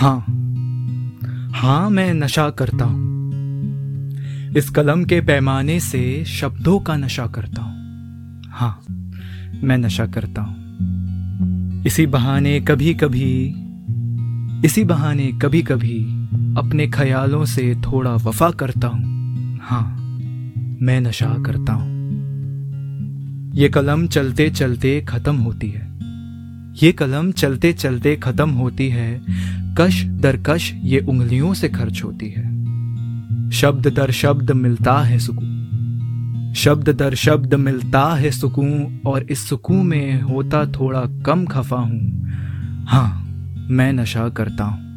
हाँ हाँ मैं नशा करता हूँ। इस कलम के पैमाने से शब्दों का नशा करता हूँ। हाँ मैं नशा करता हूँ। इसी बहाने कभी कभी इसी बहाने कभी कभी अपने ख्यालों से थोड़ा वफा करता हूँ। हाँ मैं नशा करता हूँ। ये कलम चलते चलते खत्म होती है। ये कलम चलते चलते खत्म होती है। कश दर कश ये उंगलियों से खर्च होती है। शब्द दर शब्द मिलता है सुकून। शब्द दर शब्द मिलता है सुकून और इस सुकून में होता थोड़ा कम खफा हूँ। हाँ मैं नशा करता हूँ।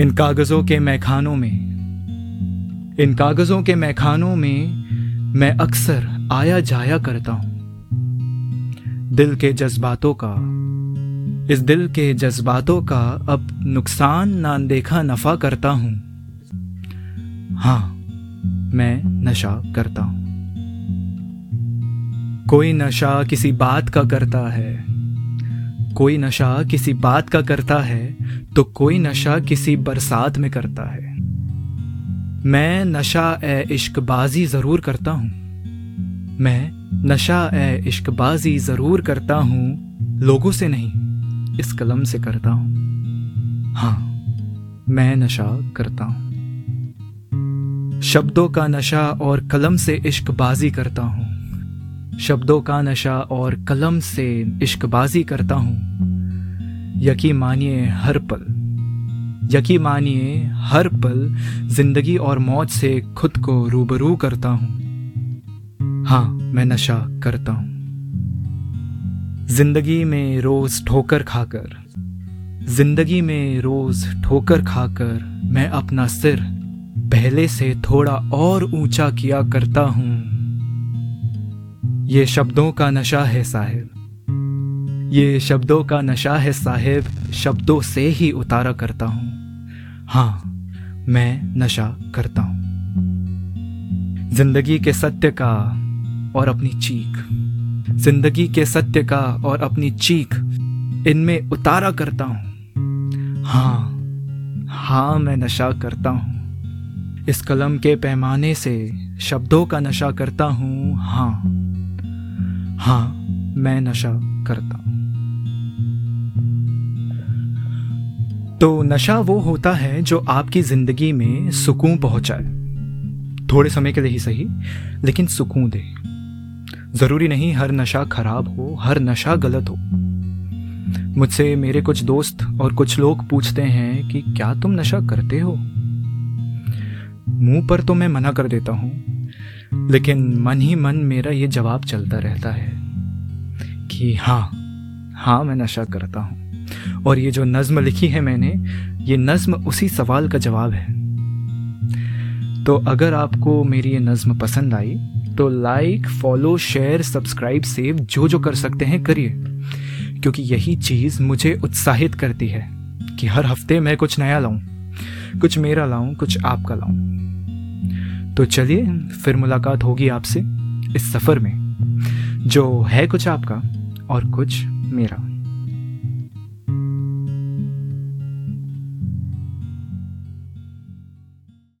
इन कागजों के मैखानों में, इन कागजों के मैखानों में मैं अक्सर आया जाया करता हूँ। दिल के जज्बातों का। इस दिल के जज्बातों का अब नुकसान ना देखा नफा करता हूँ। हाँ मैं नशा करता हूँ। कोई नशा किसी बात का करता है, कोई नशा किसी बात का करता है तो कोई नशा किसी बरसात में करता है। मैं नशा ए इश्कबाजी ज़रूर करता हूँ। मैं नशा ए इश्कबाजी ज़रूर करता हूँ, लोगों से नहीं, इस कलम से करता हूँ। हाँ मैं नशा करता हूँ। शब्दों का नशा और कलम से इश्कबाजी करता हूँ। शब्दों का नशा और कलम से इश्कबाजी करता हूँ। यकी मानिए हर पल, यकी मानिए हर पल ज़िंदगी और मौत से खुद को रूबरू करता हूँ। हाँ मैं नशा करता हूँ। ज़िंदगी में रोज ठोकर खाकर, ज़िंदगी में रोज ठोकर खाकर मैं अपना सिर पहले से थोड़ा और ऊँचा किया करता हूँ। ये शब्दों का नशा है साहिब। ये शब्दों का नशा है साहिब, शब्दों से ही उतारा करता हूँ। हाँ मैं नशा करता हूँ। ज़िंदगी के सत्य का और अपनी चीख। ज़िंदगी के सत्य का और अपनी चीख इनमें उतारा करता हूँ। हाँ हाँ मैं नशा करता हूँ। इस कलम के पैमाने से शब्दों का नशा करता हूँ। हाँ हाँ मैं नशा करता हूँ। तो नशा वो होता है जो आपकी ज़िंदगी में सुकून पहुँचाए। थोड़े समय के लिए ही सही, लेकिन सुकून दे। ज़रूरी नहीं हर नशा खराब हो, हर नशा गलत हो। मुझसे मेरे कुछ दोस्त और कुछ लोग पूछते हैं कि क्या तुम नशा करते हो? मुँह पर तो मैं मना कर देता हूँ, लेकिन मन ही मन मेरा ये जवाब चलता रहता है कि हाँ हाँ मैं नशा करता हूँ। और ये जो नज्म लिखी है मैंने, ये नज्म उसी सवाल का जवाब है। तो अगर आपको मेरी ये नज्म पसंद आई तो like follow share subscribe save जो जो कर सकते हैं, करिए। क्योंकि यही चीज़ मुझे उत्साहित करती है कि हर हफ़्ते मैं कुछ नया लाऊं, कुछ मेरा लाऊं, कुछ आपका लाऊं। तो चलिए, फिर मुलाकात होगी आपसे इस सफ़र में, जो है कुछ आपका और कुछ मेरा।